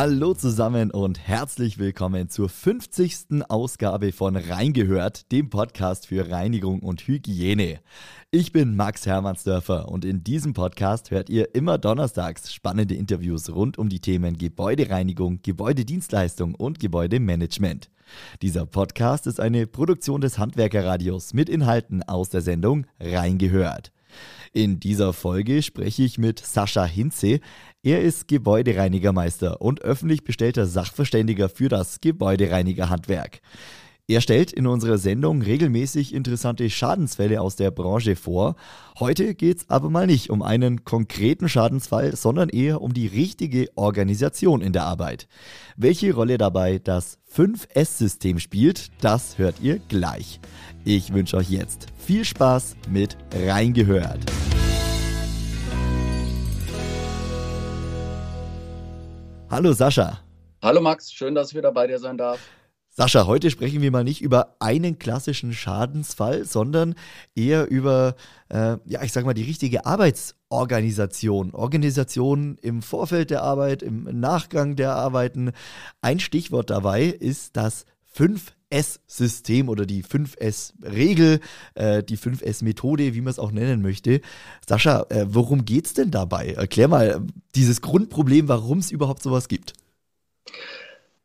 Hallo zusammen und herzlich willkommen zur 50. Ausgabe von Reingehört, dem Podcast für Reinigung und Hygiene. Ich bin Max Hermannsdörfer und in diesem Podcast hört ihr immer donnerstags spannende Interviews rund um die Themen Gebäudereinigung, Gebäudedienstleistung und Gebäudemanagement. Dieser Podcast ist eine Produktion des Handwerkerradios mit Inhalten aus der Sendung Reingehört. In dieser Folge spreche ich mit Sascha Hinze. Er ist Gebäudereinigermeister und öffentlich bestellter Sachverständiger für das Gebäudereinigerhandwerk. Er stellt in unserer Sendung regelmäßig interessante Schadensfälle aus der Branche vor. Heute geht es aber mal nicht um einen konkreten Schadensfall, sondern eher um die richtige Organisation in der Arbeit. Welche Rolle dabei das 5S-System spielt, das hört ihr gleich. Ich wünsche euch jetzt viel Spaß mit Reingehört. Hallo Sascha. Hallo Max, schön, dass ich wieder bei dir sein darf. Sascha, heute sprechen wir mal nicht über einen klassischen Schadensfall, sondern eher über, äh, ja, ich sag mal, die richtige Arbeitsorganisation. Organisation im Vorfeld der Arbeit, im Nachgang der Arbeiten. Ein Stichwort dabei ist das 5S-System oder die 5S-Regel, äh, die 5S-Methode, wie man es auch nennen möchte. Sascha, äh, worum geht es denn dabei? Erklär mal dieses Grundproblem, warum es überhaupt sowas gibt.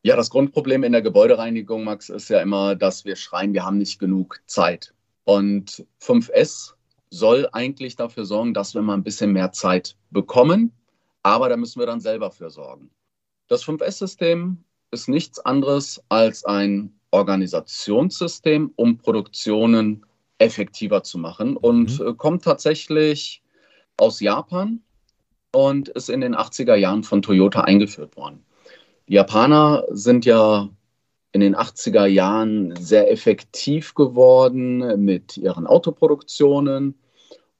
Ja, das Grundproblem in der Gebäudereinigung, Max, ist ja immer, dass wir schreien, wir haben nicht genug Zeit. Und 5S soll eigentlich dafür sorgen, dass wir mal ein bisschen mehr Zeit bekommen, aber da müssen wir dann selber für sorgen. Das 5S-System ist nichts anderes als ein Organisationssystem, um Produktionen effektiver zu machen und mhm. Äh, kommt tatsächlich aus Japan und ist in den 80er Jahren von Toyota eingeführt worden. Die Japaner sind ja in den 80er Jahren sehr effektiv geworden mit ihren Autoproduktionen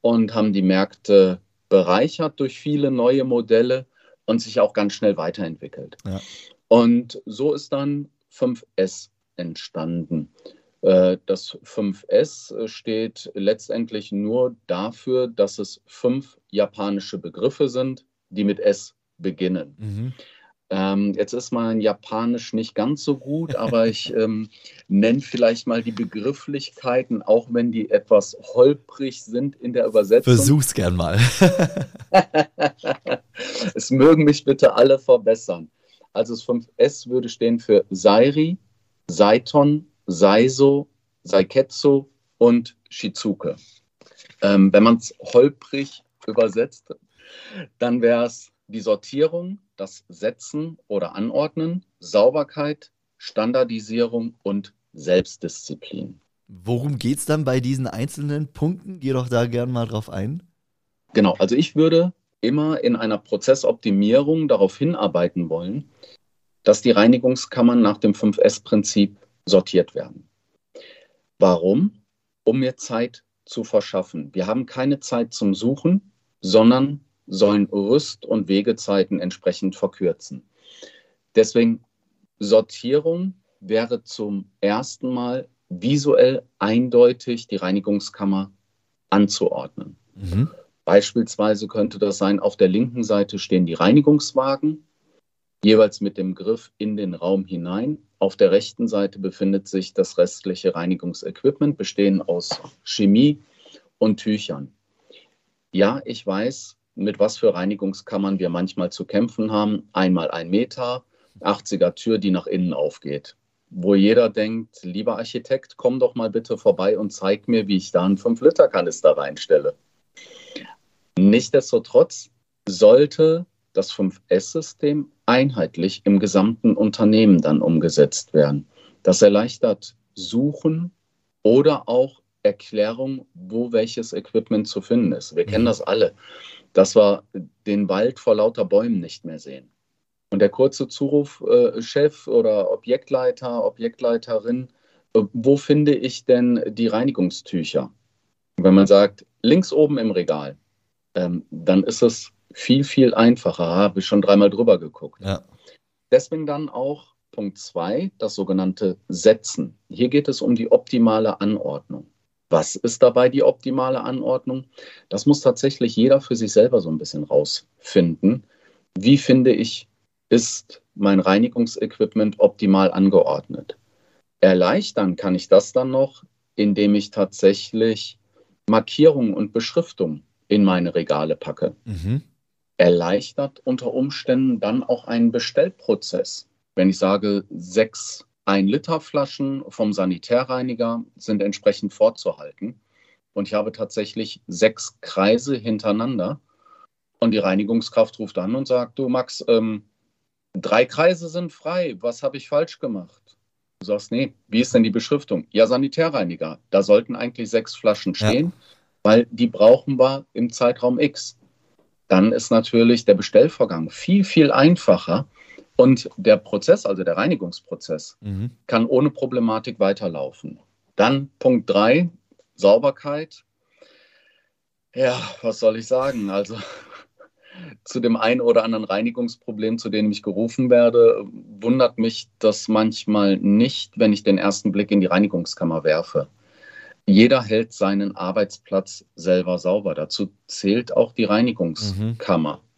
und haben die Märkte bereichert durch viele neue Modelle und sich auch ganz schnell weiterentwickelt. Ja. Und so ist dann 5S entstanden. Äh, das 5S steht letztendlich nur dafür, dass es fünf japanische Begriffe sind, die mit S beginnen. Mhm. Ähm, jetzt ist mein Japanisch nicht ganz so gut, aber ich ähm, nenne vielleicht mal die Begrifflichkeiten, auch wenn die etwas holprig sind in der Übersetzung. Versuch's gern mal. es mögen mich bitte alle verbessern. Also das 5S würde stehen für Sairi, Saiton, Saiso, Saiketsu und Shizuke. Ähm, wenn man es holprig übersetzt, dann wäre es die Sortierung, das Setzen oder Anordnen, Sauberkeit, Standardisierung und Selbstdisziplin. Worum geht es dann bei diesen einzelnen Punkten? Geh doch da gern mal drauf ein. Genau, also ich würde immer in einer Prozessoptimierung darauf hinarbeiten wollen, dass die Reinigungskammern nach dem 5S-Prinzip sortiert werden. Warum? Um mir Zeit zu verschaffen. Wir haben keine Zeit zum Suchen, sondern sollen Rüst- und Wegezeiten entsprechend verkürzen. Deswegen Sortierung wäre zum ersten Mal visuell eindeutig die Reinigungskammer anzuordnen. Mhm. Beispielsweise könnte das sein, auf der linken Seite stehen die Reinigungswagen, jeweils mit dem Griff in den Raum hinein. Auf der rechten Seite befindet sich das restliche Reinigungsequipment, bestehend aus Chemie und Tüchern. Ja, ich weiß, mit was für Reinigungskammern wir manchmal zu kämpfen haben. Einmal ein Meter, 80er Tür, die nach innen aufgeht. Wo jeder denkt, lieber Architekt, komm doch mal bitte vorbei und zeig mir, wie ich da einen 5-Liter-Kanister reinstelle. Nichtsdestotrotz sollte das 5S-System einheitlich im gesamten Unternehmen dann umgesetzt werden. Das erleichtert Suchen oder auch Erklärung, wo welches Equipment zu finden ist. Wir kennen mhm. das alle dass wir den Wald vor lauter Bäumen nicht mehr sehen. Und der kurze Zuruf, äh, Chef oder Objektleiter, Objektleiterin, äh, wo finde ich denn die Reinigungstücher? Wenn man sagt, links oben im Regal, ähm, dann ist es viel, viel einfacher. Habe ich schon dreimal drüber geguckt. Ja. Deswegen dann auch Punkt zwei, das sogenannte Setzen. Hier geht es um die optimale Anordnung. Was ist dabei die optimale Anordnung? Das muss tatsächlich jeder für sich selber so ein bisschen rausfinden. Wie finde ich, ist mein Reinigungsequipment optimal angeordnet. Erleichtern kann ich das dann noch, indem ich tatsächlich Markierungen und Beschriftungen in meine Regale packe. Mhm. Erleichtert unter Umständen dann auch einen Bestellprozess. Wenn ich sage, sechs 1 Liter Flaschen vom Sanitärreiniger sind entsprechend vorzuhalten. Und ich habe tatsächlich sechs Kreise hintereinander. Und die Reinigungskraft ruft an und sagt, du Max, ähm, drei Kreise sind frei. Was habe ich falsch gemacht? Du sagst, nee, wie ist denn die Beschriftung? Ja, Sanitärreiniger. Da sollten eigentlich sechs Flaschen stehen, ja. weil die brauchen wir im Zeitraum X. Dann ist natürlich der Bestellvorgang viel, viel einfacher. Und der Prozess, also der Reinigungsprozess, mhm. kann ohne Problematik weiterlaufen. Dann Punkt drei, Sauberkeit. Ja, was soll ich sagen? Also zu dem einen oder anderen Reinigungsproblem, zu dem ich gerufen werde, wundert mich das manchmal nicht, wenn ich den ersten Blick in die Reinigungskammer werfe. Jeder hält seinen Arbeitsplatz selber sauber. Dazu zählt auch die Reinigungskammer. Mhm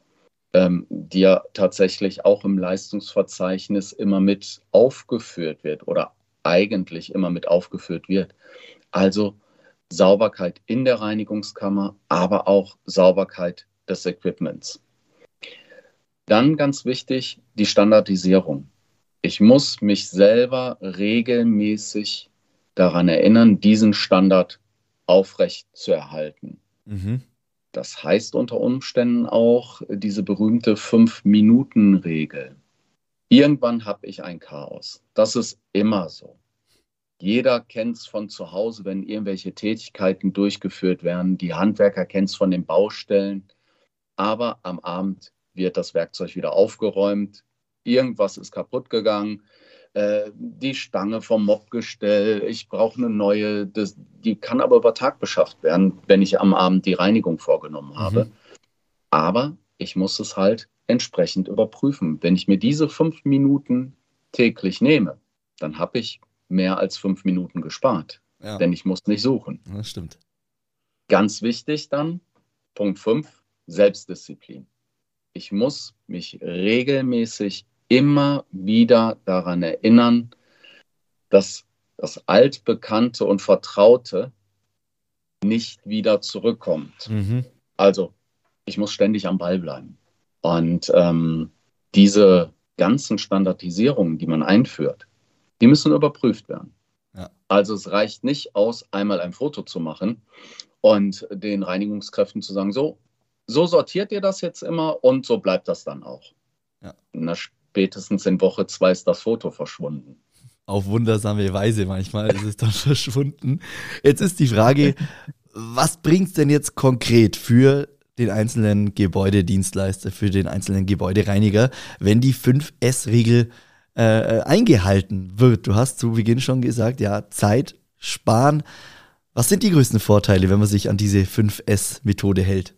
ähm, die ja tatsächlich auch im Leistungsverzeichnis immer mit aufgeführt wird oder eigentlich immer mit aufgeführt wird. Also Sauberkeit in der Reinigungskammer, aber auch Sauberkeit des Equipments. Dann ganz wichtig die Standardisierung. Ich muss mich selber regelmäßig daran erinnern, diesen Standard aufrecht zu erhalten. Mhm. Das heißt unter Umständen auch diese berühmte Fünf-Minuten-Regel. Irgendwann habe ich ein Chaos. Das ist immer so. Jeder kennt es von zu Hause, wenn irgendwelche Tätigkeiten durchgeführt werden. Die Handwerker kennen es von den Baustellen. Aber am Abend wird das Werkzeug wieder aufgeräumt. Irgendwas ist kaputt gegangen. Äh, die Stange vom Mobgestell, ich brauche eine neue, das, die kann aber über Tag beschafft werden, wenn ich am Abend die Reinigung vorgenommen mhm. habe. Mhm. Aber ich muss es halt entsprechend überprüfen. Wenn ich mir diese fünf Minuten täglich nehme, dann habe ich mehr als fünf Minuten gespart. Ja. Denn ich muss nicht suchen. Das stimmt. Ganz wichtig dann, Punkt 5, Selbstdisziplin. Ich muss mich regelmäßig immer wieder daran erinnern, dass das Altbekannte und Vertraute nicht wieder zurückkommt. Mhm. Also ich muss ständig am Ball bleiben. Und ähm, diese ganzen Standardisierungen, die man einführt, die müssen überprüft werden. Ja. Also es reicht nicht aus, einmal ein Foto zu machen und den Reinigungskräften zu sagen, so, so sortiert ihr das jetzt immer und so bleibt das dann auch. Ja spätestens in Woche zwei ist das Foto verschwunden. Auf wundersame Weise manchmal ist es dann verschwunden. Jetzt ist die Frage, was bringt es denn jetzt konkret für den einzelnen Gebäudedienstleister, für den einzelnen Gebäudereiniger, wenn die 5S-Regel äh, eingehalten wird? Du hast zu Beginn schon gesagt, ja, Zeit sparen. Was sind die größten Vorteile, wenn man sich an diese 5S-Methode hält?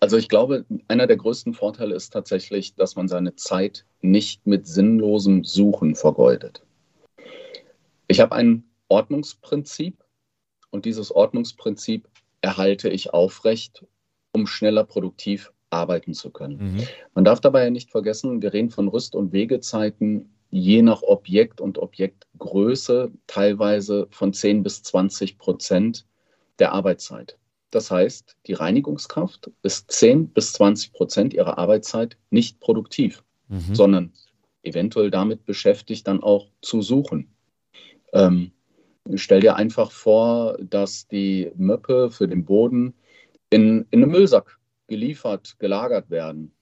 Also ich glaube, einer der größten Vorteile ist tatsächlich, dass man seine Zeit nicht mit sinnlosem Suchen vergeudet. Ich habe ein Ordnungsprinzip und dieses Ordnungsprinzip erhalte ich aufrecht, um schneller produktiv arbeiten zu können. Mhm. Man darf dabei ja nicht vergessen, wir reden von Rüst- und Wegezeiten je nach Objekt und Objektgröße teilweise von 10 bis 20 Prozent der Arbeitszeit. Das heißt, die Reinigungskraft ist 10 bis 20 Prozent ihrer Arbeitszeit nicht produktiv, mhm. sondern eventuell damit beschäftigt, dann auch zu suchen. Ähm, stell dir einfach vor, dass die Möppe für den Boden in, in einem Müllsack geliefert, gelagert werden.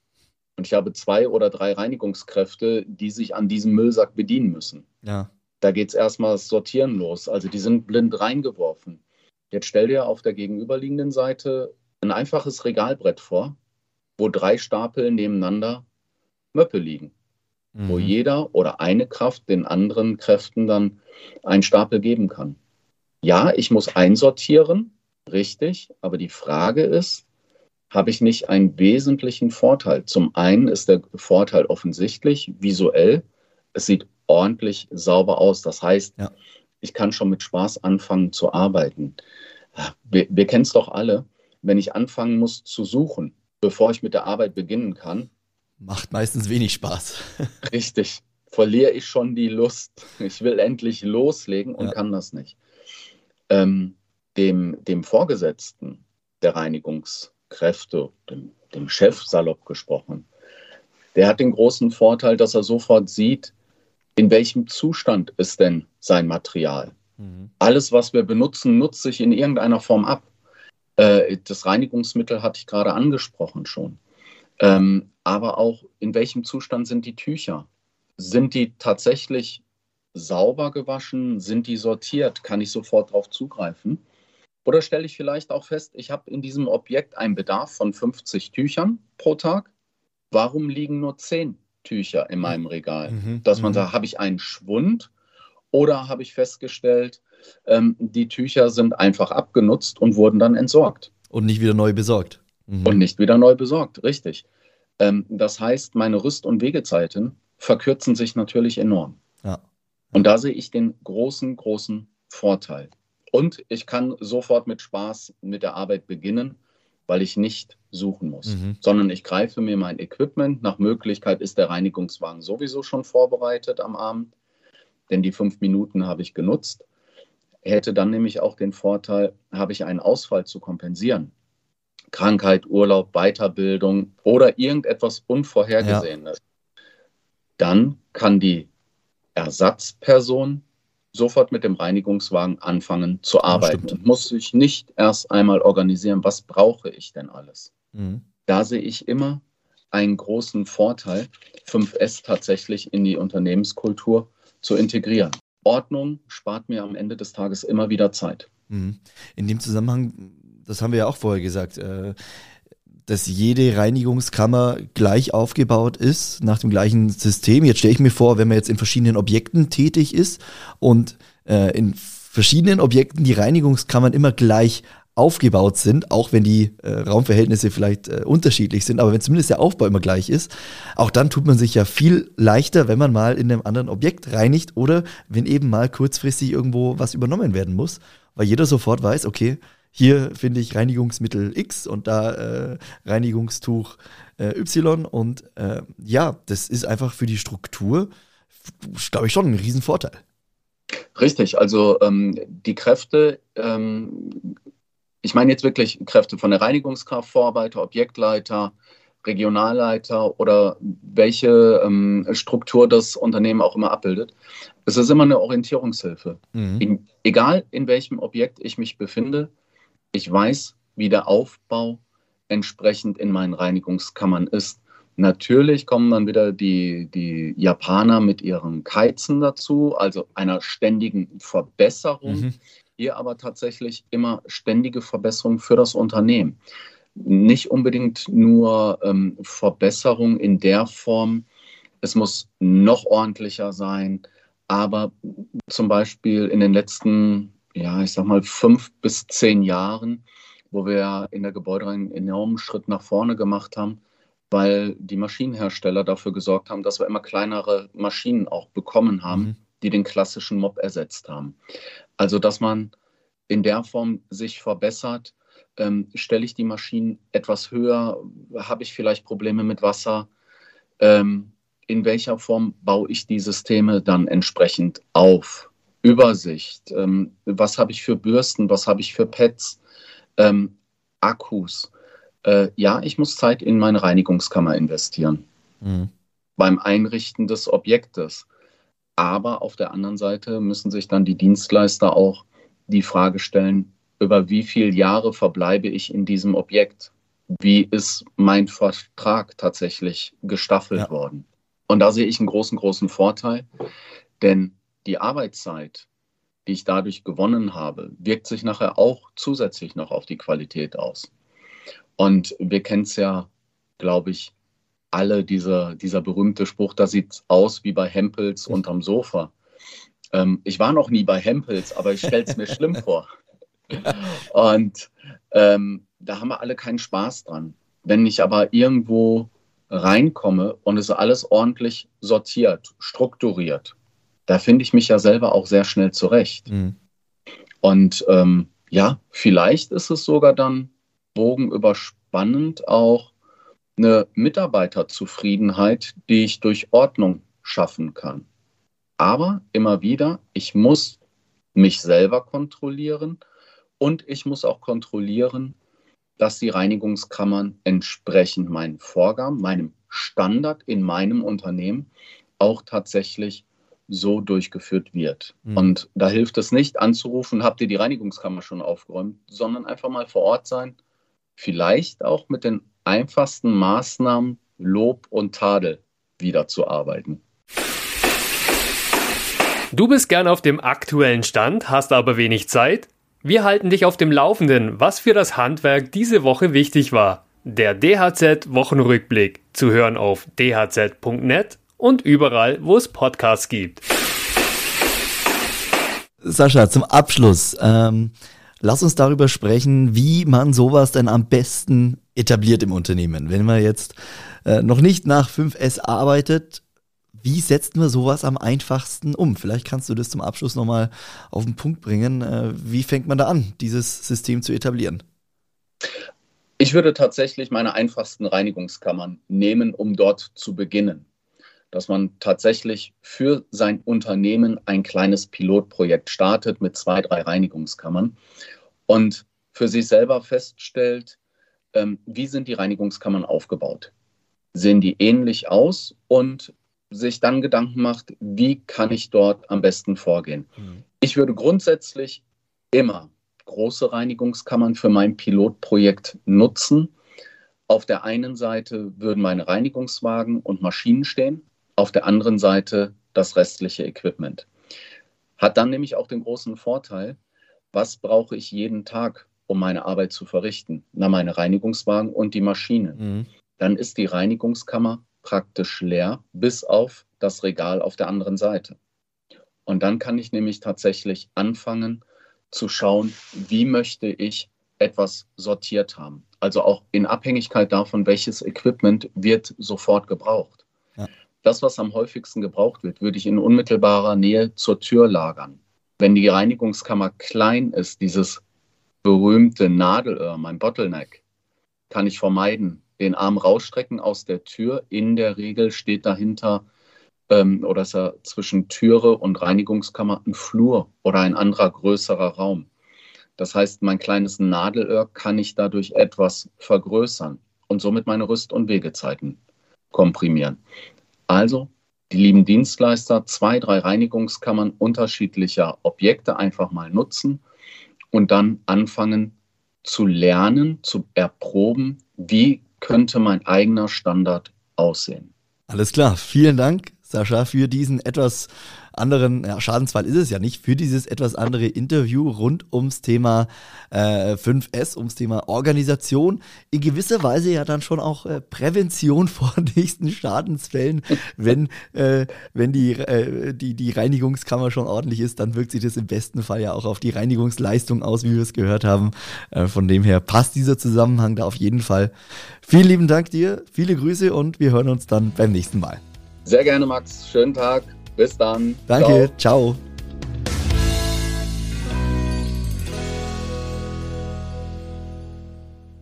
Und ich habe zwei oder drei Reinigungskräfte, die sich an diesem Müllsack bedienen müssen. Ja. Da geht es erstmal das Sortieren los. Also die sind blind reingeworfen. Jetzt stell dir auf der gegenüberliegenden Seite ein einfaches Regalbrett vor, wo drei Stapel nebeneinander Möppe liegen, mhm. wo jeder oder eine Kraft den anderen Kräften dann einen Stapel geben kann. Ja, ich muss einsortieren, richtig, aber die Frage ist, habe ich nicht einen wesentlichen Vorteil? Zum einen ist der Vorteil offensichtlich visuell, es sieht ordentlich sauber aus. Das heißt, ja ich kann schon mit Spaß anfangen zu arbeiten. Wir, wir kennen es doch alle, wenn ich anfangen muss zu suchen, bevor ich mit der Arbeit beginnen kann, macht meistens wenig Spaß. Richtig. Verliere ich schon die Lust. Ich will endlich loslegen und ja. kann das nicht. Ähm, dem, dem Vorgesetzten der Reinigungskräfte, dem, dem Chef salopp gesprochen, der hat den großen Vorteil, dass er sofort sieht, in welchem Zustand ist denn sein Material. Mhm. Alles, was wir benutzen, nutzt sich in irgendeiner Form ab. Äh, das Reinigungsmittel hatte ich gerade angesprochen schon. Ähm, aber auch, in welchem Zustand sind die Tücher? Sind die tatsächlich sauber gewaschen? Sind die sortiert? Kann ich sofort darauf zugreifen? Oder stelle ich vielleicht auch fest, ich habe in diesem Objekt einen Bedarf von 50 Tüchern pro Tag. Warum liegen nur 10 Tücher in meinem Regal? Mhm. Dass man mhm. sagt, habe ich einen Schwund oder habe ich festgestellt, ähm, die Tücher sind einfach abgenutzt und wurden dann entsorgt. Und nicht wieder neu besorgt. Mhm. Und nicht wieder neu besorgt, richtig. Ähm, das heißt, meine Rüst- und Wegezeiten verkürzen sich natürlich enorm. Ja. Und da sehe ich den großen, großen Vorteil. Und ich kann sofort mit Spaß mit der Arbeit beginnen, weil ich nicht suchen muss, mhm. sondern ich greife mir mein Equipment. Nach Möglichkeit ist der Reinigungswagen sowieso schon vorbereitet am Abend, denn die fünf Minuten habe ich genutzt. Hätte dann nämlich auch den Vorteil, habe ich einen Ausfall zu kompensieren. Krankheit, Urlaub, Weiterbildung oder irgendetwas Unvorhergesehenes. Ja. Dann kann die Ersatzperson sofort mit dem Reinigungswagen anfangen zu arbeiten und muss sich nicht erst einmal organisieren, was brauche ich denn alles. Mhm. Da sehe ich immer einen großen Vorteil, 5S tatsächlich in die Unternehmenskultur zu integrieren. Ordnung spart mir am Ende des Tages immer wieder Zeit. Mhm. In dem Zusammenhang, das haben wir ja auch vorher gesagt, äh, dass jede Reinigungskammer gleich aufgebaut ist, nach dem gleichen System. Jetzt stelle ich mir vor, wenn man jetzt in verschiedenen Objekten tätig ist und äh, in verschiedenen Objekten die Reinigungskammern immer gleich aufgebaut sind, auch wenn die äh, Raumverhältnisse vielleicht äh, unterschiedlich sind, aber wenn zumindest der Aufbau immer gleich ist, auch dann tut man sich ja viel leichter, wenn man mal in einem anderen Objekt reinigt oder wenn eben mal kurzfristig irgendwo was übernommen werden muss, weil jeder sofort weiß, okay, hier finde ich Reinigungsmittel X und da äh, Reinigungstuch äh, Y. Und äh, ja, das ist einfach für die Struktur, glaube ich, schon ein Riesenvorteil. Richtig, also ähm, die Kräfte, ähm, ich meine jetzt wirklich Kräfte von der Reinigungskraft, Vorarbeiter, Objektleiter, Regionalleiter oder welche ähm, Struktur das Unternehmen auch immer abbildet. Es ist immer eine Orientierungshilfe. Mhm. In, egal in welchem Objekt ich mich befinde, ich weiß, wie der Aufbau entsprechend in meinen Reinigungskammern ist. Natürlich kommen dann wieder die, die Japaner mit ihren Keizen dazu, also einer ständigen Verbesserung. Mhm. Hier aber tatsächlich immer ständige Verbesserung für das Unternehmen. Nicht unbedingt nur ähm, Verbesserung in der Form, es muss noch ordentlicher sein, aber zum Beispiel in den letzten ja, ich sag mal, fünf bis zehn Jahren, wo wir in der Gebäude einen enormen Schritt nach vorne gemacht haben, weil die Maschinenhersteller dafür gesorgt haben, dass wir immer kleinere Maschinen auch bekommen haben, mhm. die den klassischen Mob ersetzt haben. Also, dass man in der Form sich verbessert, ähm, stelle ich die Maschinen etwas höher, habe ich vielleicht Probleme mit Wasser, ähm, in welcher Form baue ich die Systeme dann entsprechend auf? Übersicht. Ähm, was habe ich für Bürsten? Was habe ich für Pads? Ähm, Akkus. Äh, ja, ich muss Zeit in meine Reinigungskammer investieren. Mhm. Beim Einrichten des Objektes. Aber auf der anderen Seite müssen sich dann die Dienstleister auch die Frage stellen, über wie viele Jahre verbleibe ich in diesem Objekt? Wie ist mein Vertrag tatsächlich gestaffelt ja. worden? Und da sehe ich einen großen, großen Vorteil, denn die Arbeitszeit, die ich dadurch gewonnen habe, wirkt sich nachher auch zusätzlich noch auf die Qualität aus. Und wir kennen es ja, glaube ich, alle, dieser, dieser berühmte Spruch, da sieht es aus wie bei Hempels unterm Sofa. Ähm, ich war noch nie bei Hempels, aber ich stelle es mir schlimm vor. Und ähm, da haben wir alle keinen Spaß dran. Wenn ich aber irgendwo reinkomme und es alles ordentlich sortiert, strukturiert, da finde ich mich ja selber auch sehr schnell zurecht. Mhm. Und ähm, ja, vielleicht ist es sogar dann bogenüberspannend auch eine Mitarbeiterzufriedenheit, die ich durch Ordnung schaffen kann. Aber immer wieder, ich muss mich selber kontrollieren und ich muss auch kontrollieren, dass die Reinigungskammern entsprechend meinen Vorgaben, meinem Standard in meinem Unternehmen auch tatsächlich so durchgeführt wird. Mhm. Und da hilft es nicht anzurufen, habt ihr die Reinigungskammer schon aufgeräumt, sondern einfach mal vor Ort sein, vielleicht auch mit den einfachsten Maßnahmen Lob und Tadel wiederzuarbeiten. Du bist gern auf dem aktuellen Stand, hast aber wenig Zeit? Wir halten dich auf dem Laufenden, was für das Handwerk diese Woche wichtig war. Der DHZ Wochenrückblick zu hören auf dhz.net und überall, wo es Podcasts gibt. Sascha, zum Abschluss, ähm, lass uns darüber sprechen, wie man sowas denn am besten etabliert im Unternehmen. Wenn man jetzt äh, noch nicht nach 5S arbeitet, wie setzt man sowas am einfachsten um? Vielleicht kannst du das zum Abschluss nochmal auf den Punkt bringen. Äh, wie fängt man da an, dieses System zu etablieren? Ich würde tatsächlich meine einfachsten Reinigungskammern nehmen, um dort zu beginnen dass man tatsächlich für sein Unternehmen ein kleines Pilotprojekt startet mit zwei, drei Reinigungskammern und für sich selber feststellt, ähm, wie sind die Reinigungskammern aufgebaut? Sehen die ähnlich aus und sich dann Gedanken macht, wie kann ich dort am besten vorgehen? Mhm. Ich würde grundsätzlich immer große Reinigungskammern für mein Pilotprojekt nutzen. Auf der einen Seite würden meine Reinigungswagen und Maschinen stehen auf der anderen Seite das restliche Equipment. Hat dann nämlich auch den großen Vorteil, was brauche ich jeden Tag, um meine Arbeit zu verrichten? Na, meine Reinigungswagen und die Maschine. Mhm. Dann ist die Reinigungskammer praktisch leer, bis auf das Regal auf der anderen Seite. Und dann kann ich nämlich tatsächlich anfangen zu schauen, wie möchte ich etwas sortiert haben. Also auch in Abhängigkeit davon, welches Equipment wird sofort gebraucht das, was am häufigsten gebraucht wird, würde ich in unmittelbarer Nähe zur Tür lagern. Wenn die Reinigungskammer klein ist, dieses berühmte Nadelöhr, mein Bottleneck, kann ich vermeiden. Den Arm rausstrecken aus der Tür. In der Regel steht dahinter ähm, oder ist er zwischen Türe und Reinigungskammer ein Flur oder ein anderer größerer Raum. Das heißt, mein kleines Nadelöhr kann ich dadurch etwas vergrößern und somit meine Rüst- und Wegezeiten komprimieren. Also die lieben Dienstleister zwei, drei Reinigungskammern unterschiedlicher Objekte einfach mal nutzen und dann anfangen zu lernen, zu erproben, wie könnte mein eigener Standard aussehen. Alles klar, vielen Dank, Sascha, für diesen etwas anderen, ja, Schadensfall ist es ja nicht, für dieses etwas andere Interview rund ums Thema äh, 5S, ums Thema Organisation. In gewisser Weise ja dann schon auch äh, Prävention vor nächsten Schadensfällen. wenn, äh, wenn die, äh, die, die Reinigungskammer schon ordentlich ist, dann wirkt sich das im besten Fall ja auch auf die Reinigungsleistung aus, wie wir es gehört haben. Äh, von dem her passt dieser Zusammenhang da auf jeden Fall. Vielen lieben Dank dir, viele Grüße und wir hören uns dann beim nächsten Mal. Sehr gerne, Max. Schönen Tag. Bis dann. Danke, ciao. ciao.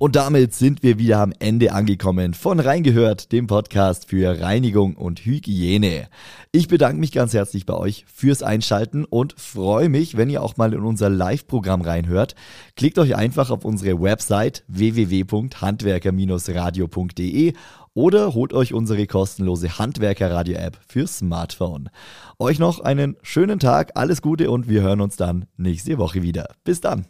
Und damit sind wir wieder am Ende angekommen von Reingehört, dem Podcast für Reinigung und Hygiene. Ich bedanke mich ganz herzlich bei euch fürs Einschalten und freue mich, wenn ihr auch mal in unser Live-Programm reinhört. Klickt euch einfach auf unsere Website www.handwerker-radio.de oder holt euch unsere kostenlose Handwerker-Radio-App für Smartphone. Euch noch einen schönen Tag, alles Gute und wir hören uns dann nächste Woche wieder. Bis dann.